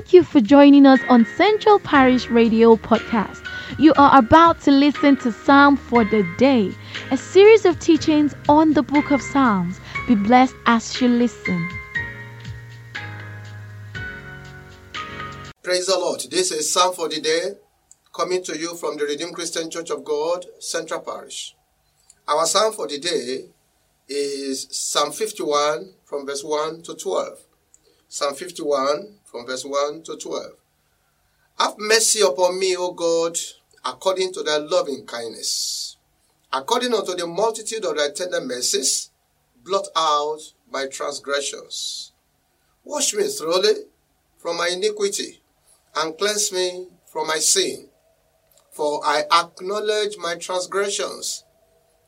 Thank you for joining us on Central Parish Radio Podcast. You are about to listen to Psalm for the Day, a series of teachings on the book of Psalms. Be blessed as you listen. Praise the Lord. This is Psalm for the Day, coming to you from the Redeemed Christian Church of God, Central Parish. Our Psalm for the day is Psalm 51 from verse 1 to 12. Psalm 51 from verse 1 to 12. Have mercy upon me, O God, according to thy loving kindness. According unto the multitude of thy tender mercies, blot out my transgressions. Wash me thoroughly from my iniquity, and cleanse me from my sin. For I acknowledge my transgressions,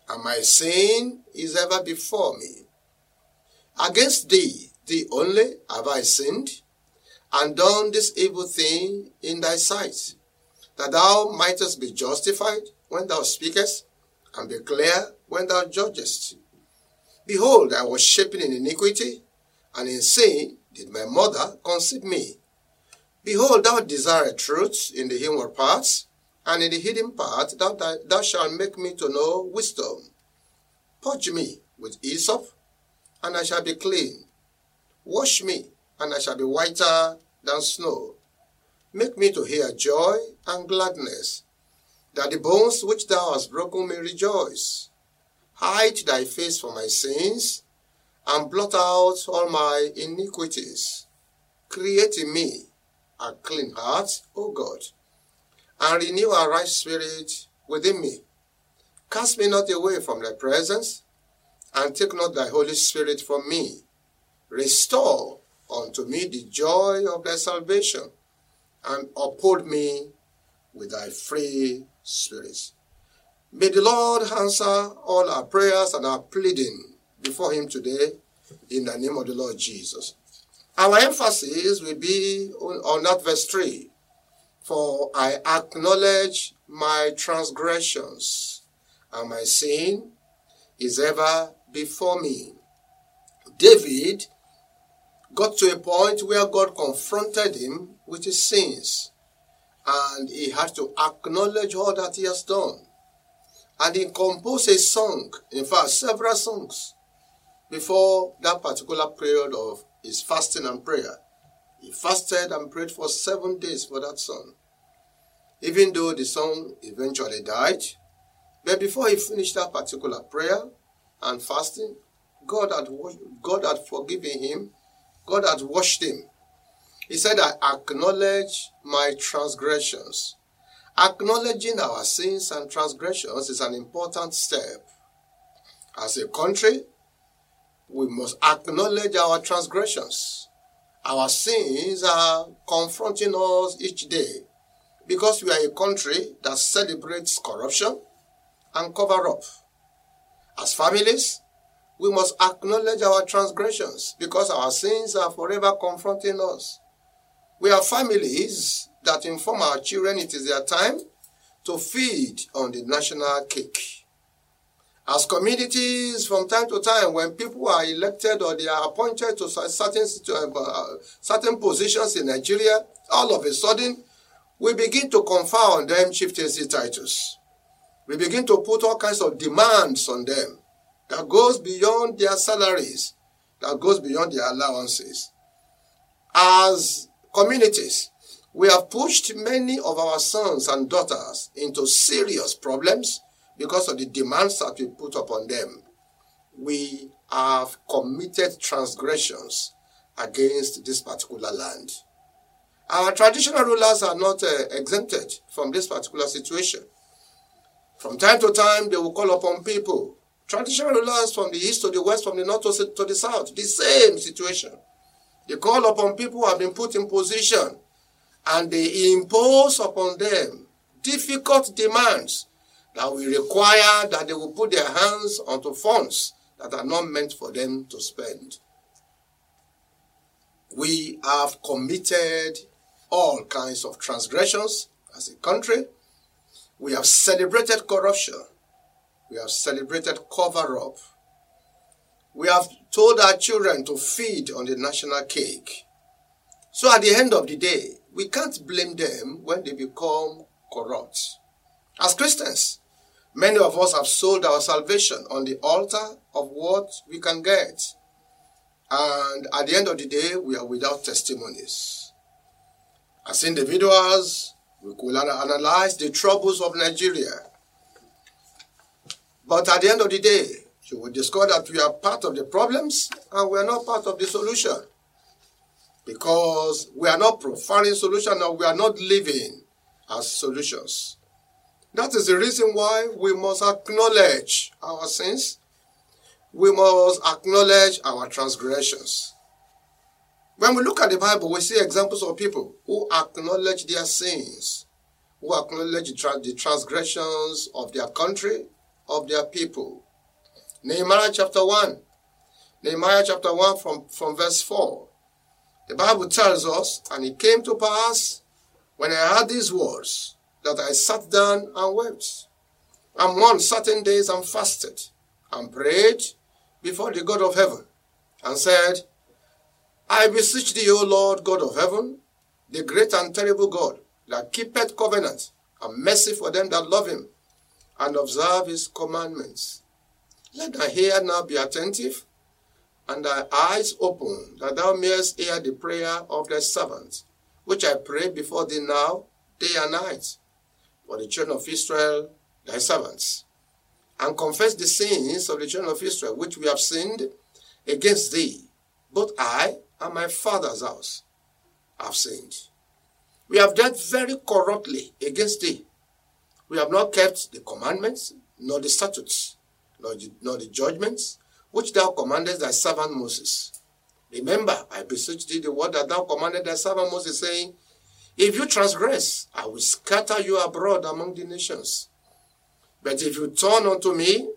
and my sin is ever before me. Against thee, thee only, have I sinned, and done this evil thing in thy sight, that thou mightest be justified when thou speakest, and be clear when thou judgest. Behold, I was shapen in iniquity, and in sin did my mother conceive me. Behold, thou desire truth in the inward parts, and in the hidden part thou, thou shalt make me to know wisdom. Purge me with hyssop, and I shall be clean. Wash me, and I shall be whiter than snow. Make me to hear joy and gladness, that the bones which thou hast broken may rejoice. Hide thy face from my sins, and blot out all my iniquities. Create in me a clean heart, O God, and renew a right spirit within me. Cast me not away from thy presence, and take not thy Holy Spirit from me. Restore unto me the joy of thy salvation, and uphold me with thy free spirit. May the Lord answer all our prayers and our pleading before him today in the name of the Lord Jesus. Our emphasis will be on, on that verse 3. For I acknowledge my transgressions, and my sin is ever before me. David got to a point where God confronted him with his sins, and he had to acknowledge all that he has done. And he composed a song, in fact, several songs, before that particular period of his fasting and prayer. He fasted and prayed for seven days for that son. Even though the son eventually died, but before he finished that particular prayer and fasting, God had, God had forgiven him. God had washed him. He said, I acknowledge my transgressions. Acknowledging our sins and transgressions is an important step. As a country, we must acknowledge our transgressions. Our sins are confronting us each day because we are a country that celebrates corruption and cover up. As families, we must acknowledge our transgressions because our sins are forever confronting us. We are families that inform our children it is their time to feed on the national cake. As communities, from time to time, when people are elected or they are appointed to certain, uh, certain positions in Nigeria, all of a sudden, we begin to confer on them chieftaincy titles. We begin to put all kinds of demands on them that goes beyond their salaries, that goes beyond their allowances. As communities, we have pushed many of our sons and daughters into serious problems because of the demands that we put upon them. We have committed transgressions against this particular land. Our traditional rulers are not uh, exempted from this particular situation. From time to time, they will call upon people. Traditional rulers from the east to the west, from the north to the south, the same situation. They call upon people who have been put in position and they impose upon them difficult demands that will require that they will put their hands onto funds that are not meant for them to spend. We have committed all kinds of transgressions as a country. We have celebrated corruption. We have celebrated cover up. We have told our children to feed on the national cake. So at the end of the day, we can't blame them when they become corrupt. As Christians, many of us have sold our salvation on the altar of what we can get. And at the end of the day, we are without testimonies. As individuals, we could analyze the troubles of Nigeria. But at the end of the day, you will discover that we are part of the problems and we are not part of the solution. Because we are not profiling solution or we are not living as solutions. That is the reason why we must acknowledge our sins. We must acknowledge our transgressions. When we look at the Bible, we see examples of people who acknowledge their sins, who acknowledge the transgressions of their country, of their people. Nehemiah chapter 1. Nehemiah chapter 1 from, from verse 4. The Bible tells us, And it came to pass, when I heard these words, that I sat down and wept. And one certain days and fasted and prayed before the God of heaven and said, I beseech thee, O Lord God of heaven, the great and terrible God, that keepeth covenant and mercy for them that love him and observe his commandments. Let thy ear now be attentive and thy eyes open, that thou mayest hear the prayer of thy servant, which I pray before thee now, day and night, for the children of Israel, thy servants, and confess the sins of the children of Israel, which we have sinned against thee, both I and my father's house have sinned. We have dealt very corruptly against thee. We have not kept the commandments, nor the statutes, nor the, nor the judgments, which thou commandest thy servant Moses. Remember, I beseech thee the word that thou commanded thy servant Moses, saying, if you transgress, I will scatter you abroad among the nations. But if you turn unto me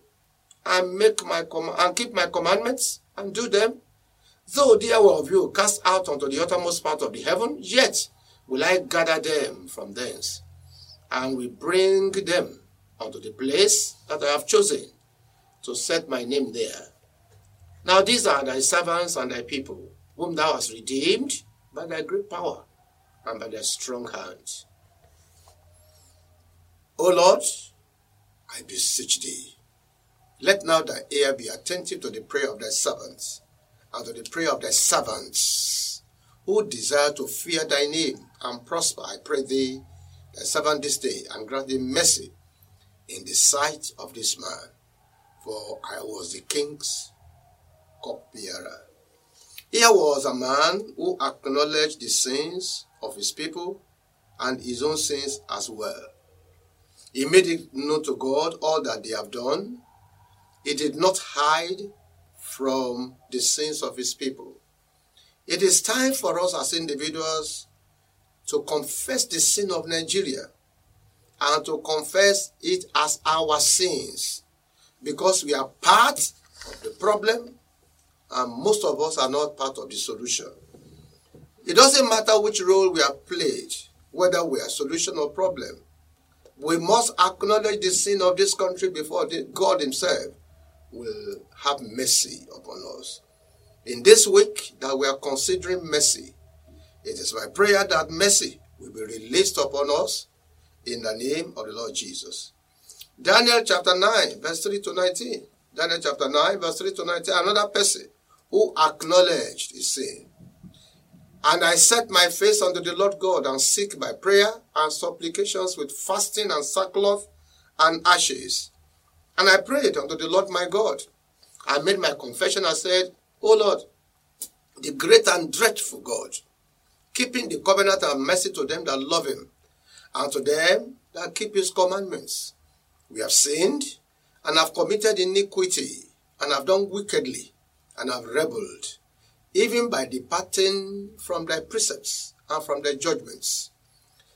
and make my com- and keep my commandments and do them, though there were of you cast out unto the uttermost part of the heaven, yet will I gather them from thence, and will bring them unto the place that I have chosen to set my name there. Now these are thy servants and thy people, whom thou hast redeemed by thy great power and by thy strong hand. O Lord, I beseech thee, let now thy ear be attentive to the prayer of thy servants, and to the prayer of thy servants, who desire to fear thy name and prosper, I pray thee, thy servant this day, and grant thee mercy in the sight of this man, for I was the king's cupbearer. Here was a man who acknowledged the sins of his people and his own sins as well. He made it known to God all that they have done. He did not hide from the sins of his people. It is time for us as individuals to confess the sin of Nigeria and to confess it as our sins because we are part of the problem and most of us are not part of the solution. It doesn't matter which role we have played, whether we are solution or problem. We must acknowledge the sin of this country before God Himself will have mercy upon us. In this week that we are considering mercy, it is my prayer that mercy will be released upon us in the name of the Lord Jesus. Daniel chapter 9, verse 3 to 19. Daniel chapter 9, verse 3 to 19. Another person who acknowledged his sin and I set my face unto the Lord God and seek by prayer and supplications with fasting and sackcloth and ashes. And I prayed unto the Lord my God. I made my confession and said, O Lord, the great and dreadful God, keeping the covenant and mercy to them that love him, and to them that keep his commandments. We have sinned and have committed iniquity and have done wickedly and have rebelled even by departing from thy precepts and from thy judgments.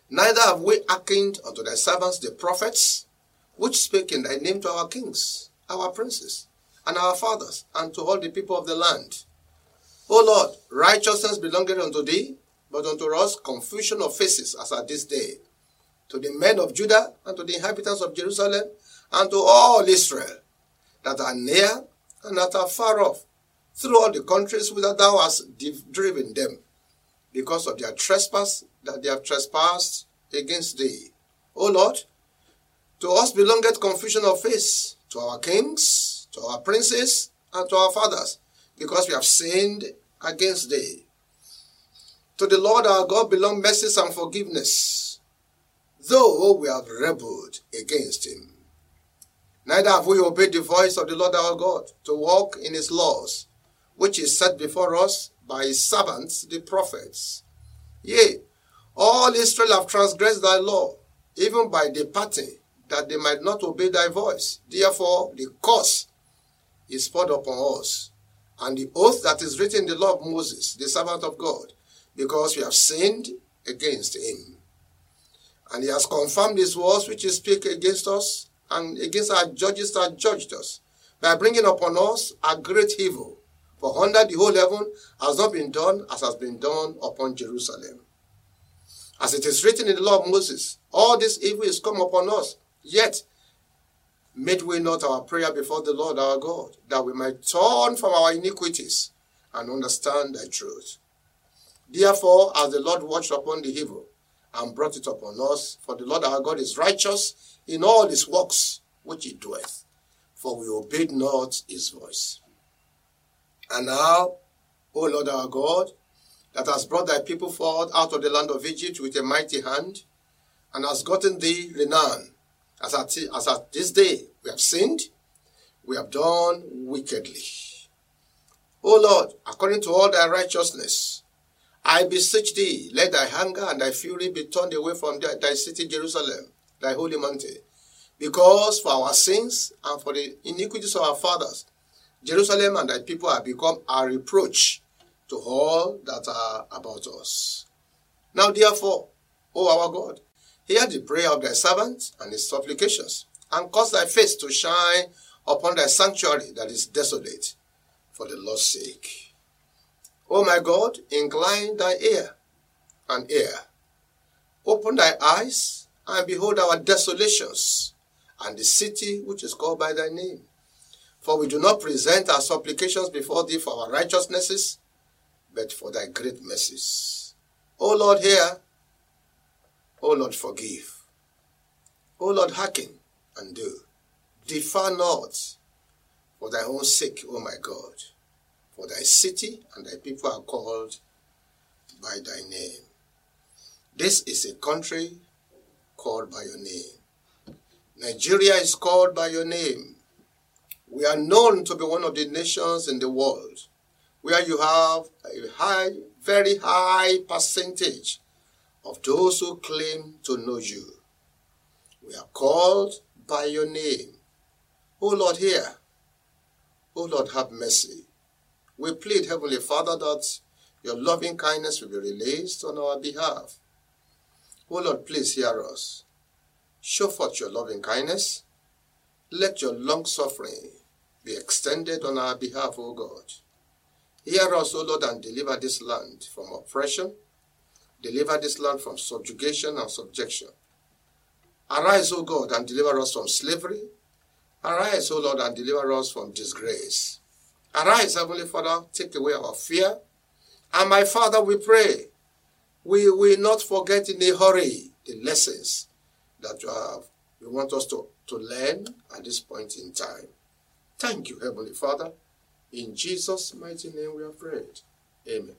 Neither have we hearkened unto thy servants the prophets, which spake in thy name to our kings, our princes, and our fathers, and to all the people of the land. O Lord, righteousness belongeth unto thee, but unto us confusion of faces as at this day. To the men of Judah, and to the inhabitants of Jerusalem, and to all Israel, that are near and that are far off, through all the countries whither thou hast driven them. because of their trespass that they have trespassed against thee. O Lord, to us belongeth confusion of face, to our kings, to our princes, and to our fathers, because we have sinned against thee. To the Lord our God belong mercies and forgiveness, though we have rebelled against him. Neither have we obeyed the voice of the Lord our God to walk in his laws, which is set before us by his servants the prophets. Yea, all Israel have transgressed thy law, even by departing, that they might not obey thy voice. Therefore, the curse is poured upon us, and the oath that is written in the law of Moses, the servant of God, because we have sinned against him. And he has confirmed his words which he speak against us and against our judges that judged us, by bringing upon us a great evil. For under the whole heaven has not been done as has been done upon Jerusalem. As it is written in the law of Moses, all this evil is come upon us, yet made we not our prayer before the Lord our God, that we might turn from our iniquities and understand the truth. Therefore, as the Lord watched upon the evil and brought it upon us, for the Lord our God is righteous in all his works which he doeth, for we obeyed not his voice. And now, O Lord our God, that has brought thy people forth out of the land of Egypt with a mighty hand, and has gotten thee renown, as at, as at this day we have sinned, we have done wickedly. O Lord, according to all thy righteousness, I beseech thee, let thy anger and thy fury be turned away from thy, thy city Jerusalem, thy holy mountain, because for our sins and for the iniquities of our fathers, Jerusalem and thy people have become a reproach to all that are about us. Now, therefore, O our God, hear the prayer of thy servants and his supplications, and cause thy face to shine upon thy sanctuary that is desolate, for the Lord's sake. O my God, incline thy ear and ear. Open thy eyes and behold our desolations and the city which is called by thy name. For we do not present our supplications before thee for our righteousnesses, but for thy great mercies. O Lord, hear. O Lord, forgive. O Lord, hearken and do. Defer not for thy own sake, O my God. For thy city and thy people are called by thy name. This is a country called by your name. Nigeria is called by your name. We are known to be one of the nations in the world where you have a high, very high percentage of those who claim to know you. We are called by your name. O Lord, hear. O Lord, have mercy. We plead, Heavenly Father, that your loving kindness will be released on our behalf. O Lord, please hear us. Show forth your loving kindness. Let your long suffering be extended on our behalf, O God. Hear us, O Lord, and deliver this land from oppression. Deliver this land from subjugation and subjection. Arise, O God, and deliver us from slavery. Arise, O Lord, and deliver us from disgrace. Arise, Heavenly Father, take away our fear. And my Father, we pray, we will not forget in a hurry the lessons that you have. You want us to, to learn at this point in time. Thank you, Heavenly Father. In Jesus' mighty name we have prayed. Amen.